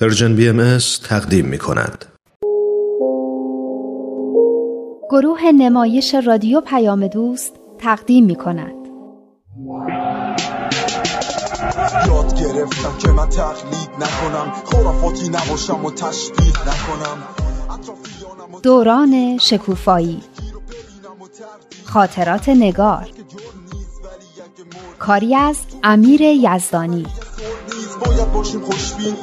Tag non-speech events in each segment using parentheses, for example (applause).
پرژن بی ام تقدیم می کند. گروه نمایش رادیو پیام دوست تقدیم می کند. یاد گرفتم که من تقلید نکنم خرافاتی نباشم و تشبیه نکنم. دوران شکوفایی. خاطرات نگار. کاری از امیر یزدانی. باید باشیم خوشبین.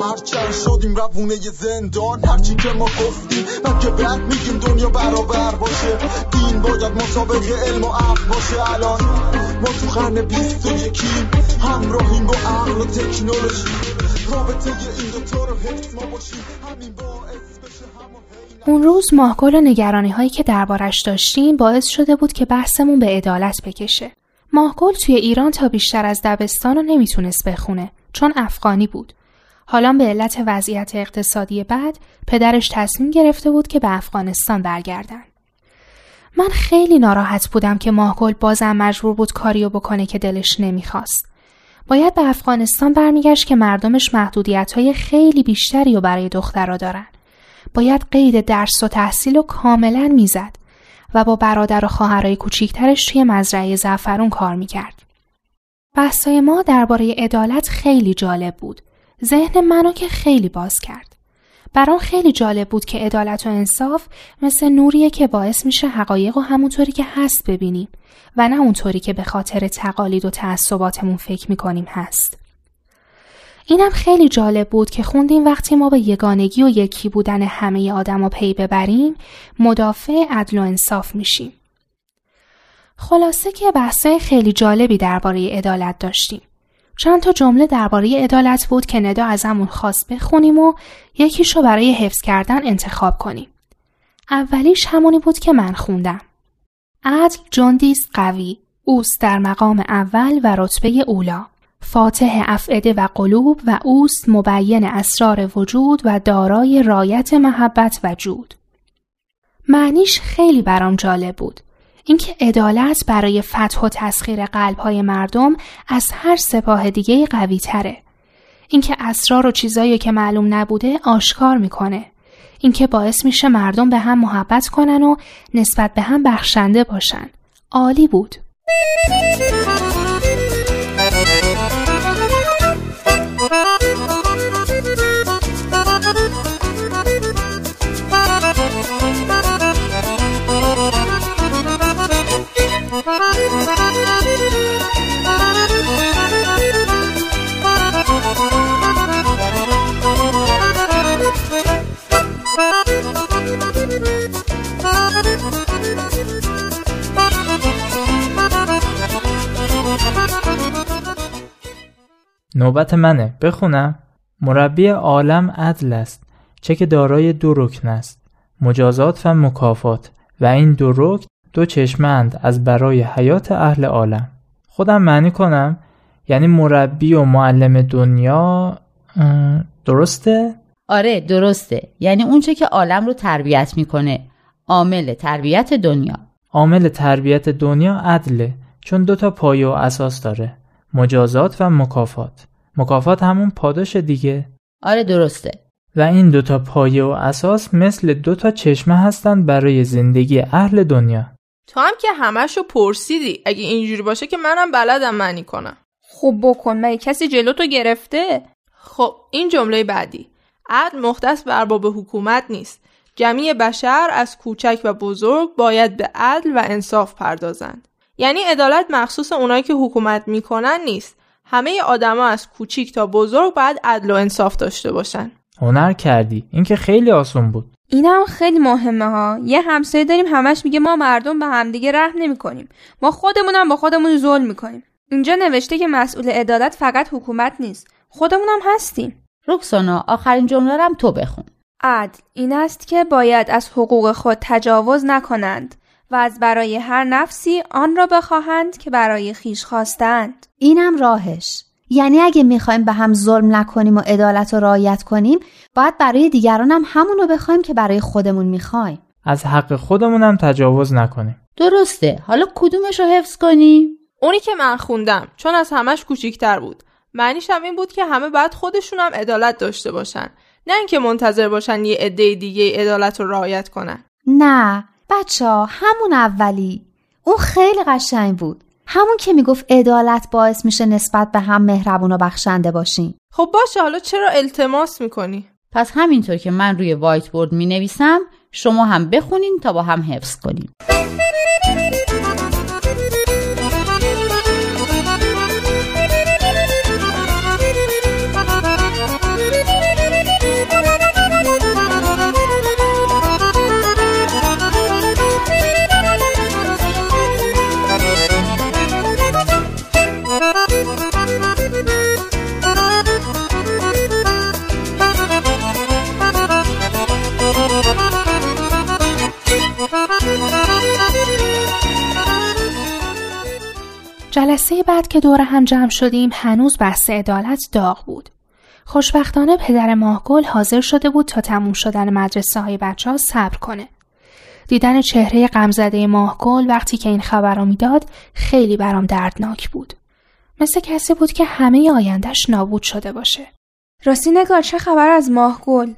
هرچند شدیم روونه زندان. هرچی که ما گفتیم من که بد میگیم دنیا برابر باشه. دین باید مسابق علم و عقل باشه. الان ما تو قرن بیست و یکیم. همراهیم با عقل و تکنولوژی. رابطه این دوتا رو حفظ ما باشیم. همین باعث بشه اون روز ماهگل و نگرانی هایی که دربارش داشتیم باعث شده بود که بحثمون به عدالت بکشه. ماهگل توی ایران تا بیشتر از دبستان رو نمی‌تونست بخونه چون افغانی بود. حالا به علت وضعیت اقتصادی بد پدرش تصمیم گرفته بود که به افغانستان برگردن. من خیلی ناراحت بودم که ماهگل بازم مجبور بود کاریو بکنه که دلش نمی‌خواست. باید به افغانستان برمیگشت که مردمش محدودیت های خیلی بیشتری رو برای دخترها دارن. باید قید درس و تحصیل رو کاملا می‌زد و با برادر و خواهرای کوچیکترش توی مزرعه زعفرون کار می‌کرد. بحثای ما درباره عدالت خیلی جالب بود. ذهن منو که خیلی باز کرد. برام خیلی جالب بود که عدالت و انصاف مثل نوریه که باعث میشه حقایق و همونطوری که هست ببینیم و نه اونطوری که به خاطر تقالید و تعصباتمون فکر می‌کنیم هست. اینم خیلی جالب بود که خوندیم وقتی ما به یگانگی و یکی بودن همه آدم پی ببریم مدافع عدل و انصاف میشیم. خلاصه که بحثای خیلی جالبی درباره عدالت داشتیم. چند تا جمله درباره عدالت بود که ندا ازمون خواست بخونیم و یکیشو برای حفظ کردن انتخاب کنیم. اولیش همونی بود که من خوندم. عدل جندیست قوی، اوست در مقام اول و رتبه اولا. فاتح افعده و قلوب و اوست مبین اسرار وجود و دارای رایت محبت و جود. معنیش خیلی برام جالب بود. اینکه عدالت برای فتح و تسخیر قلبهای مردم از هر سپاه دیگه قوی تره. اینکه اسرار و چیزایی که معلوم نبوده آشکار می‌کنه. اینکه باعث میشه مردم به هم محبت کنن و نسبت به هم بخشنده باشن. عالی بود. نوبت منه. بخونم. مربی عالم عدل است. چه که دارای دو رکن است. مجازات و مکافات. و این دو رکن دو چشمند از برای حیات اهل عالم. خودم معنی کنم. یعنی مربی و معلم دنیا درسته؟ آره درسته. یعنی اونچه که عالم رو تربیت می‌کنه. عامل تربیت دنیا. عامل تربیت دنیا عدله. چون دوتا پایه و اساس داره. مجازات و مکافات. مکافات همون پاداش دیگه. آره درسته. و این دوتا پایه و اساس مثل دوتا چشمه هستند برای زندگی اهل دنیا. تو هم که همشو پرسیدی. اگه اینجوری باشه که منم بلدم معنی کنم. خب بکن مگه کسی جلو تو گرفته؟ خب این جمله بعدی. عدل مختص به ارباب حکومت نیست. جمعی بشر از کوچک و بزرگ باید به عدل و انصاف پردازند. یعنی عدالت مخصوص اونایی که حکومت می‌کنن نیست. همه آدما از کوچیک تا بزرگ باید عدل و انصاف داشته باشن. هنر کردی. این که خیلی آسون بود. اینم خیلی مهمه ها. یه همسایه داریم همش میگه ما مردم به همدیگه رحم نمی کنیم ما خودمونم با خودمون ظلم می‌کنیم. اینجا نوشته که مسئول عدالت فقط حکومت نیست. خودمونم هستیم. رکسانا آخرین جمله هم تو بخون. عدل این است که باید از حقوق خود تجاوز نکنند. و از برای هر نفسی آن را بخواهند که برای خیش خواستند. اینم راهش. یعنی اگه می‌خوایم به هم ظلم نکنیم و عدالت رو رعایت کنیم باید برای دیگران هم همون رو بخوایم که برای خودمون می‌خوایم. از حق خودمون هم تجاوز نکنیم. درسته. حالا کدومش رو حفظ کنیم؟ اونی که من خوندم چون از همش کوچیکتر بود. معنیش هم این بود که همه باید خودشون هم عدالت داشته باشن. نه اینکه منتظر باشن یه عده دیگه عدالت رو رعایت کنن. نه. بچه ها همون اولی. اون خیلی قشنگ بود. همون که می‌گفت عدالت باعث میشه نسبت به هم مهربون و بخشنده باشین خب باشه حالا چرا التماس می‌کنی؟ پس همینطور که من روی وایت بورد می نویسم شما هم بخونین تا با هم حفظ کنیم. جلسه بعد که دور هم جمع شدیم هنوز بحث عدالت داغ بود. خوشبختانه پدر ماهگل حاضر شده بود تا تموم شدن مدرسه های بچه ها صبر کنه. دیدن چهره غمزده ماهگل وقتی که این خبر رو می‌داد خیلی برام دردناک بود. مثل کسی بود که همه آیندهش نابود شده باشه. راستی نگار چه خبر از ماهگل؟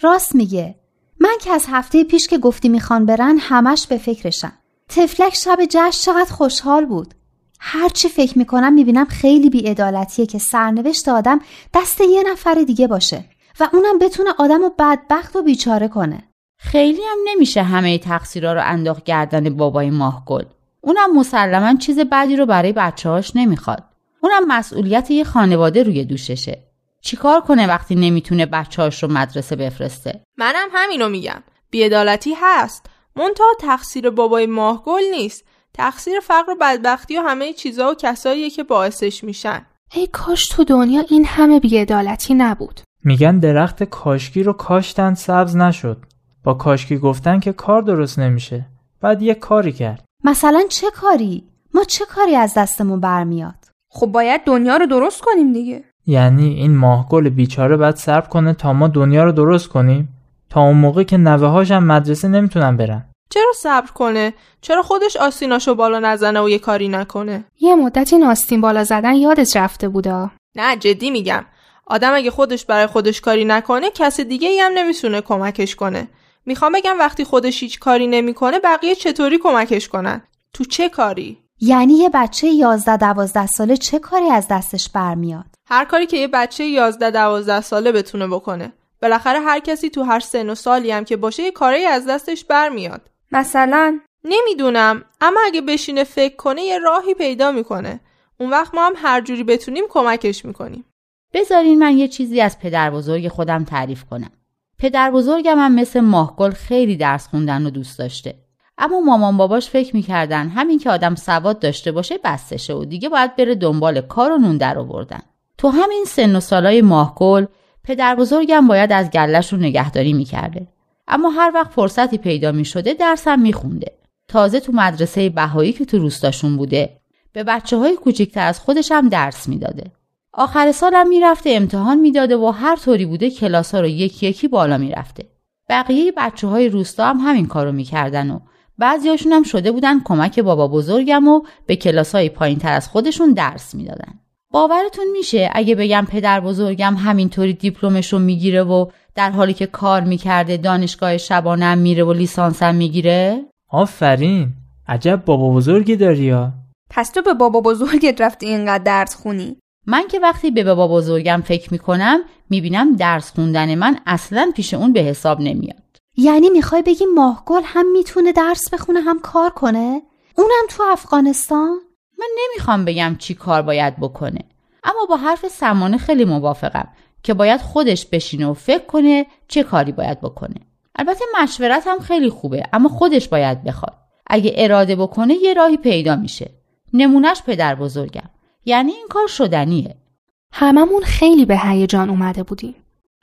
راست میگه من که از هفته پیش که گفتی می‌خوان برن همش به فکرشم تفلک شب جشن چقدر خوشحال بود هرچی فکر می‌کنم می‌بینم خیلی بیعدالتیه که سرنوشت آدم دست یه نفر دیگه باشه و اونم بتونه آدم و بدبخت و بیچاره کنه. خیلی هم نمیشه همه تقصیرها رو انداخت گردن بابای ماهگل. اونم مسلما چیز بدی رو برای بچه‌هاش نمی‌خواد. اونم مسئولیت یه خانواده روی دوششه. چیکار کنه وقتی نمی‌تونه بچه‌هاش رو مدرسه بفرسته؟ منم همینو میگم. بیعدالتی هست. منتها تقصیر بابای ماهگل نیست. تقصیر فقر و بدبختی و همه چیزا و کساییه که باعثش میشن. ای کاش تو دنیا این همه بیعدالتی نبود. میگن درخت کاشکی رو کاشتن سبز نشد. با کاشکی گفتن که کار درست نمیشه. بعد یه کاری کرد. مثلا چه کاری؟ ما چه کاری از دستمون برمیاد؟ خب باید دنیا رو درست کنیم دیگه. یعنی این ماهگل بیچاره باید صبر کنه تا ما دنیا رو درست کنیم؟ تا اون موقع که نوه هم مدرسه نمی‌تونن برن. چرا صبر کنه؟ چرا خودش آستیناشو بالا نزنه و یه کاری نکنه؟ یه مدت این آستین بالا زدن یادش رفته بودا. نه جدی میگم. آدم اگه خودش برای خودش کاری نکنه کس دیگه ای هم نمی‌تونه کمکش کنه. می‌خوام بگم وقتی خودش هیچ کاری نمی‌کنه بقیه چطوری کمکش کنن؟ تو چه کاری؟ یعنی یه بچه 11 12 ساله چه کاری از دستش برمیاد؟ هر کاری که یه بچه 11 12 ساله بتونه بکنه. بالاخره هر کسی تو هر سن و سالی هم که باشه یه کاری از دستش برمیاد. مثلا نمی‌دونم اما اگه بشینه فکر کنه یه راهی پیدا می‌کنه. اون وقت ما هم هر جوری بتونیم کمکش می‌کنیم. بذارین من یه چیزی از پدر بزرگ خودم تعریف کنم. پدر بزرگم هم مثل ماهگل خیلی درس خوندن و دوست داشته. اما مامان باباش فکر می‌کردن همین که آدم سواد داشته باشه بستشه و دیگه باید بره دنبال کار و نون در آوردن. تو همین سن و سالای ماهگل پدر بزرگم باید از گلش رو نگهداری می‌کرده. اما هر وقت فرصتی پیدا می شده درسم می خونده. تازه تو مدرسه بهایی که تو روستاشون بوده به بچه های کوچکتر از خودش هم درس می‌داده. آخر سالم می‌رفته امتحان می‌داده و هر طوری بوده کلاس ها رو یکی یکی بالا می‌رفته. بقیه بچه های روستا هم همین کارو می‌کردن و بعضیاشون هم شده بودن کمک بابا بزرگم و به کلاس های پایین تر از خودشون درس می‌دادن. باورتون میشه اگه بگم پدر بزرگم همینطوری دیپلمش رو می‌گیره و در حالی که کار می‌کرده دانشگاه شبانم میره و لیسانسم می‌گیره؟ آفرین عجب بابا بزرگی داری یا پس تو به بابا بزرگت رفتی اینقدر درس خونی من که وقتی به بابا بزرگم فکر می‌کنم می‌بینم درس خوندن من اصلا پیش اون به حساب نمیاد یعنی می‌خوای بگی ماهگل هم می‌تونه درس بخونه هم کار کنه؟ اونم تو افغانستان؟ من نمی‌خوام بگم چی کار باید بکنه اما با حرف سمانه خیلی موافقم که باید خودش بشینه و فکر کنه چه کاری باید بکنه. البته مشورت هم خیلی خوبه اما خودش باید بخواد. اگه اراده بکنه یه راهی پیدا میشه. نمونهش پدر بزرگم. یعنی این کار شدنیه. هممون خیلی به هیجان اومده بودیم.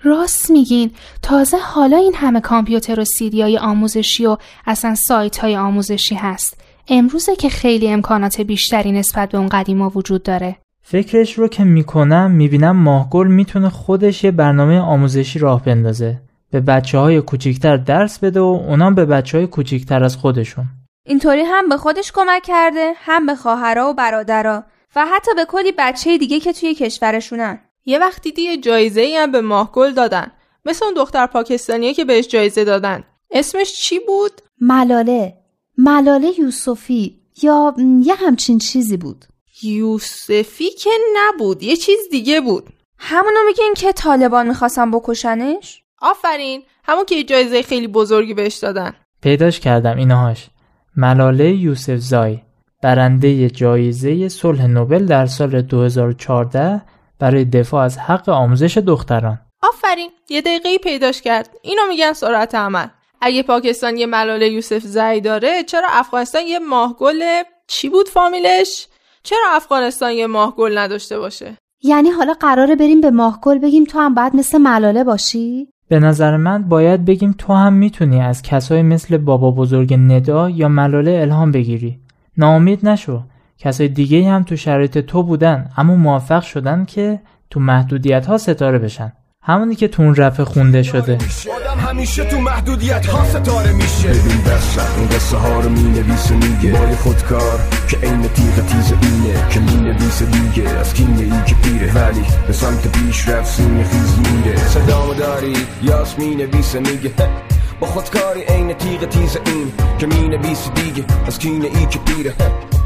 راست میگین تازه حالا این همه کامپیوتر و سیدی آموزشی و اصلا سایت های آموزشی هست. امروزه که خیلی امکانات بیشتری نسبت به اون قدیما وجود داره. فکرش رو که می‌کنم می‌بینم ماهگل می‌تونه خودش یه برنامه آموزشی راه بندازه. به بچه های کوچیکتر درس بده و اونام به بچه های کوچیکتر از خودشون. اینطوری هم به خودش کمک کرده هم به خواهرها و برادرها و حتی به کلی بچه دیگه که توی کشورشونن. یه وقتی دیگه جایزه ای هم به ماهگل دادن. مثل اون دختر پاکستانیه که بهش جایزه دادن. اسمش چی بود؟ ملاله. ملاله یوسفی. یا یه همچین چیزی بود. یوسفی که نبود یه چیز دیگه بود. همونو میگین که طالبان می‌خواستن بکشنش؟ آفرین همون که یه جایزه خیلی بزرگی بهش دادن. پیداش کردم اینهاش. ملاله یوسف زای برنده جایزه صلح نوبل در سال 2014 برای دفاع از حق آموزش دختران. آفرین یه دقیقه پیداش کرد. اینو میگن سرعت عمل. اگه پاکستان یه ملاله یوسف زی داره چرا افغانستان یه ماهگل چی بود فامیلش؟ چرا افغانستان یه ماهگل نداشته باشه؟ یعنی حالا قراره بریم به ماهگل بگیم تو هم باید مثل ملاله باشی؟ به نظر من باید بگیم تو هم می‌تونی از کسای مثل بابا بزرگ ندا یا ملاله الهام بگیری. ناامید نشو. کسای دیگه هم تو شرایط تو بودن اما موفق شدن که تو محدودیت ها ستاره بشن. همونی که تو اون رفع خونده شده. آدم همیشه تو محدودیت ها ستاره میشه. ببین بسر اون قصه ها رو می‌نویسه میگه. بای خودکار که عین تیغ تیز اینه که می‌نویسه دیگه. از کینه ای که پیره. ولی به سمت پیش رفت سینه خیز میره. صدامو داری؟ یاس می‌نویسه میگه. با خودکاری عین تیغ تیز این که می‌نویسه دیگه. از کینه ای که پیره.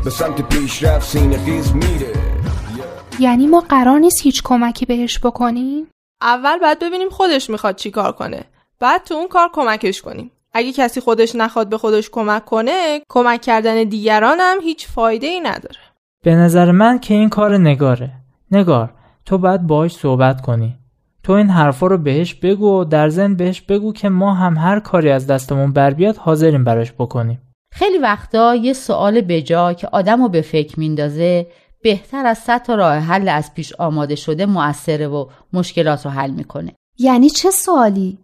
به سمت پیش رفت سینه خیز میره. یعنی ما قرار نیست هیچ کمکی بهش بکنیم؟ اول باید ببینیم خودش می‌خواد چی کار کنه. بعد تو اون کار کمکش کنیم. اگه کسی خودش نخواد به خودش کمک کنه کمک کردن دیگران هم هیچ فایده ای نداره. به نظر من که این کار نگاره. نگار تو باید باهاش صحبت کنی. تو این حرفا رو بهش بگو و در ضمن بهش بگو که ما هم هر کاری از دستمون بر بیاد حاضریم براش بکنیم. خیلی وقتا یه سوال بجا که آدم رو به فکر میندازه بهتر از صد تا راه حل از پیش آماده شده موثره و مشکلات رو حل می‌کنه. یعنی چه سوالی؟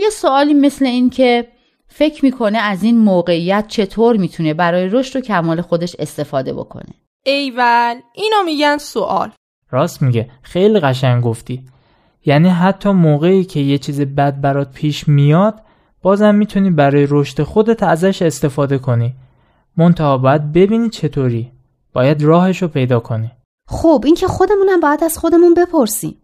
یه سوالی مثل این که فکر می‌کنه از این موقعیت چطور می‌تونه برای رشد و کمال خودش استفاده بکنه؟ ایول اینو میگن سوال. راست میگه. خیلی قشنگ گفتی. یعنی حتی موقعی که یه چیز بد برات پیش میاد بازم می‌تونی برای رشد خودت ازش استفاده کنی. منتها باید ببینی چطوری. باید راهش رو پیدا کنی. خب این که خودمونم باید از خودمون بپرسیم.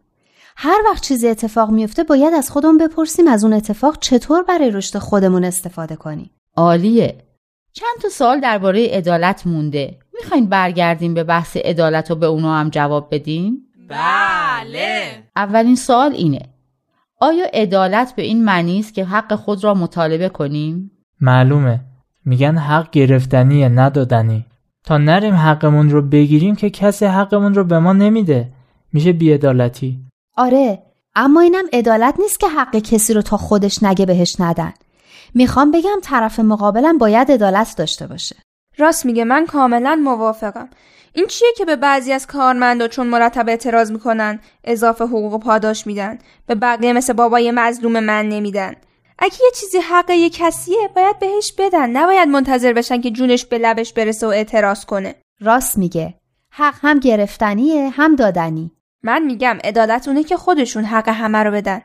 هر وقت چیزی اتفاق میفته باید از خودمون بپرسیم از اون اتفاق چطور برای رشد خودمون استفاده کنیم. عالیه. چند تا سوال درباره عدالت مونده. می‌خواین برگردیم به بحث عدالت و به اونو هم جواب بدیم؟ بله. اولین سوال اینه. آیا عدالت به این معنی است که حق خود را مطالبه کنیم؟ معلومه. میگن حق گرفتنیه ندادنی تا نریم حقمون رو بگیریم که کسی حقمون رو به ما نمیده. میشه بیعدالتی. آره اما اینم عدالت نیست که حق کسی رو تا خودش نگه بهش ندن. می‌خوام بگم طرف مقابلم باید عدالت داشته باشه. راست میگه من کاملا موافقم. این چیه که به بعضی از کارمندا چون مرتب اعتراض می‌کنن اضافه حقوق و پاداش میدن به بقیه مثل بابای مظلوم من نمیدن؟ اگه یه چیزی حق یه کسیه باید بهش بدن. نباید منتظر بشن که جونش به لبش برسه و اعتراض کنه. راست میگه. حق هم گرفتنیه هم دادنی. من میگم عدالت اونه که خودشون حق همه رو بدن.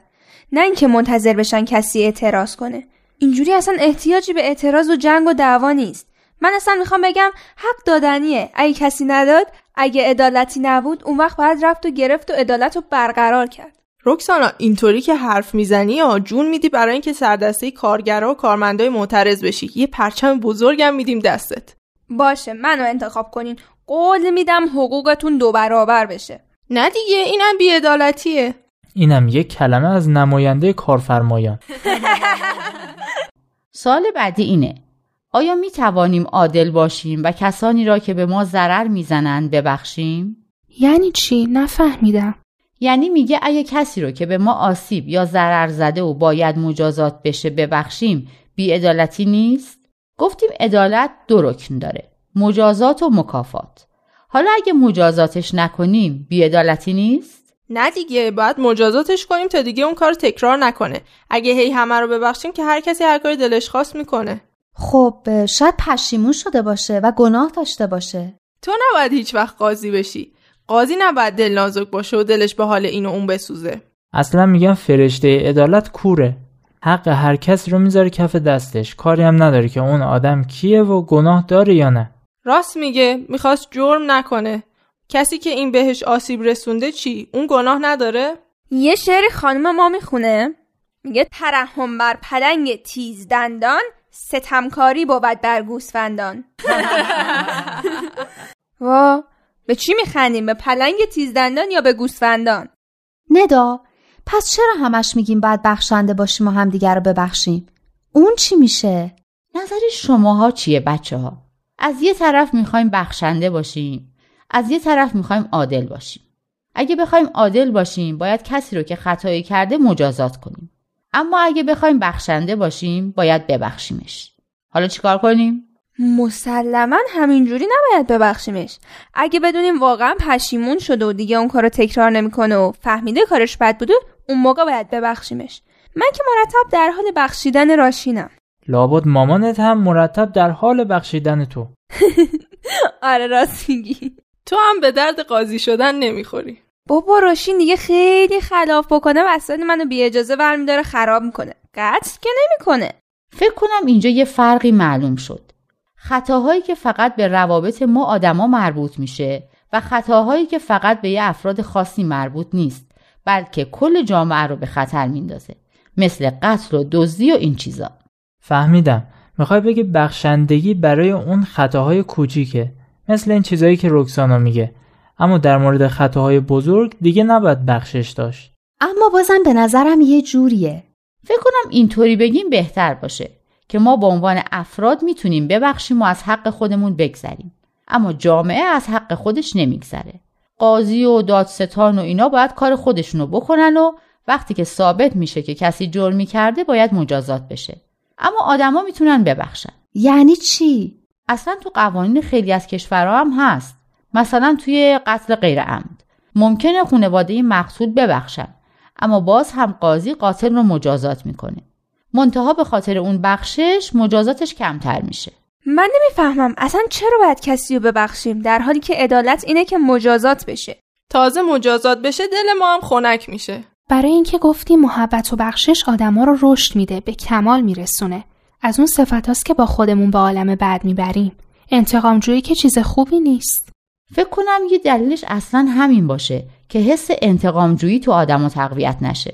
نه اینکه منتظر بشن کسی اعتراض کنه. اینجوری اصلا احتیاجی به اعتراض و جنگ و دعوا نیست. من اصلا می‌خوام بگم حق دادنیه. اگه کسی نداد اگه عدالتی نبود اون وقت باید رفت و گرفت و عدالت رو برقرار کرد. رکسانا اینطوری که حرف می‌زنی یا جون میدی برای اینکه سردسته کارگرا و کارمندای معترض بشی. یه پرچم بزرگم میدیم دستت. باشه منو انتخاب کنین. قول میدم حقوقتون دو برابر بشه. نه دیگه اینم بیعدالتیه اینم یک کلمه از نماینده کارفرمایان (laughs) سال بعدی اینه آیا می توانیم عادل باشیم و کسانی را که به ما ضرر می‌زنند ببخشیم؟ یعنی چی؟ نفهمیدم. یعنی میگه اگه کسی رو که به ما آسیب یا ضرر زده و باید مجازات بشه ببخشیم بیعدالتی نیست؟ گفتیم عدالت دو رکن داره مجازات و مکافات حالا اگه مجازاتش نکنیم بیعدالتی نیست؟ نه دیگه باید مجازاتش کنیم تا دیگه اون کار تکرار نکنه. اگه هی همه رو ببخشیم که هر کسی هر کاری دلش خواست می‌کنه. خب شاید پشیمون شده باشه و گناه داشته باشه. تو نباید هیچ وقت قاضی بشی. قاضی نباید دل نازک باشه و دلش به حال این و اون بسوزه. اصلا میگن فرشته عدالت کوره. حق هر کس رو می‌ذاره کف دستش. کاری هم نداره که اون آدم کیه و گناه داره یا نه. راست میگه می‌خواست جرم نکنه. کسی که این بهش آسیب رسونده چی؟ اون گناه نداره؟ یه شعر خانم ما می‌خونه. میگه ترحم بر پلنگ تیز دندان ستمکاری بود بر گوسفندان. (laughs) وا به چی میخندیم؟ به پلنگ تیز دندان یا به گوسفندان؟ ندا پس چرا همش میگیم باید بخشنده باشیم و همدیگر رو ببخشیم؟ اون چی میشه؟ نظر شماها چیه بچه ها؟ از یه طرف می‌خوایم بخشنده باشیم از یه طرف می‌خوایم عادل باشیم. اگه بخوایم عادل باشیم باید کسی رو که خطایی کرده مجازات کنیم. اما اگه بخوایم بخشنده باشیم باید ببخشیمش. حالا چیکار کنیم؟ مسلما همینجوری نباید ببخشیمش. اگه بدونیم واقعا پشیمون شده و دیگه اون کارو تکرار نمی‌کنه و فهمیده کارش بد بوده اون موقع باید ببخشیمش. من که مرتب در حال بخشیدن راشینم. لابد مامانت هم مرتب در حال بخشیدن تو. (laughs) آره راست میگی. تو هم به درد قاضی شدن نمی‌خوری. بابا راشین دیگه خیلی خلاف بکنه وسط منو بی اجازه برمیداره خراب می‌کنه. قطع که نمی‌کنه. فکر کنم اینجا یه فرقی معلوم شد. خطاهایی که فقط به روابط ما آدما مربوط میشه و خطاهایی که فقط به یه افراد خاصی مربوط نیست بلکه کل جامعه رو به خطر میندازه. مثل قتل و دزدی و این چیزا. فهمیدم. می‌خوای بگی بخشندگی برای اون خطاهای کوچیکه مثل این چیزایی که رکسانا میگه. اما در مورد خطاهای بزرگ دیگه نباید بخشش داشت. اما بازم به نظرم یه جوریه. فکر کنم اینطوری بگیم بهتر باشه که ما به عنوان افراد می‌تونیم ببخشیم و از حق خودمون بگذریم. اما جامعه از حق خودش نمیگذره. قاضی و دادستان و اینا باید کار خودشونو بکنن و وقتی که ثابت میشه که کسی جرمی کرده باید مجازات بشه. اما آدما می‌تونن ببخشن. یعنی چی؟ اصلا تو قوانین خیلی از کشورها هم هست. مثلا توی قتل غیر عمد ممکنه خانواده مقتول ببخشن اما باز هم قاضی قاتل رو مجازات می‌کنه. منتها به خاطر اون بخشش مجازاتش کمتر میشه. من نمی‌فهمم. اصلا چرا باید کسی رو ببخشیم؟ در حالی که عدالت اینه که مجازات بشه. تازه مجازات بشه دل ما هم خنک میشه. برای اینکه گفتی محبت و بخشش آدما رو رشد میده به کمال میرسونه. از اون صفت که با خودمون به عالم بعد می‌بریم. انتقام جویی که چیز خوبی نیست. فکر کنم یه دلیلش اصلا همین باشه که حس انتقام جویی تو آدما تقویت نشه.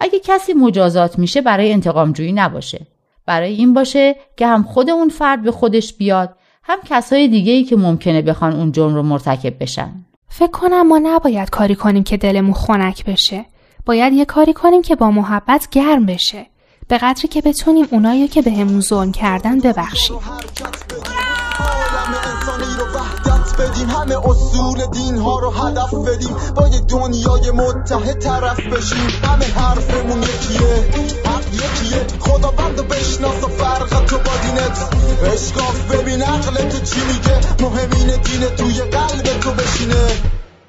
اگه کسی مجازات میشه برای انتقام جویی نباشه. برای این باشه که هم خود اون فرد به خودش بیاد هم کسای دیگه ای که ممکنه بخوان اون جرم رو مرتکب بشن. فکر کنم ما نباید کاری کنیم که دلمون خنک بشه. باید یه کاری کنیم که با محبت گرم بشه. به قدری که بتونیم اونایی که بهمون به ظلم کردن ببخشیم. بدیم همه اصول دین ها رو هدف بدیم با یه دنیای متحد طرف بشیم همه حرفمون یکیه. حق یکیه. خدا بند و بشناس و فرق تو با دینت. اشکاف ببین عقل تو چی میگه. مهمین دین توی قلب تو بشینه.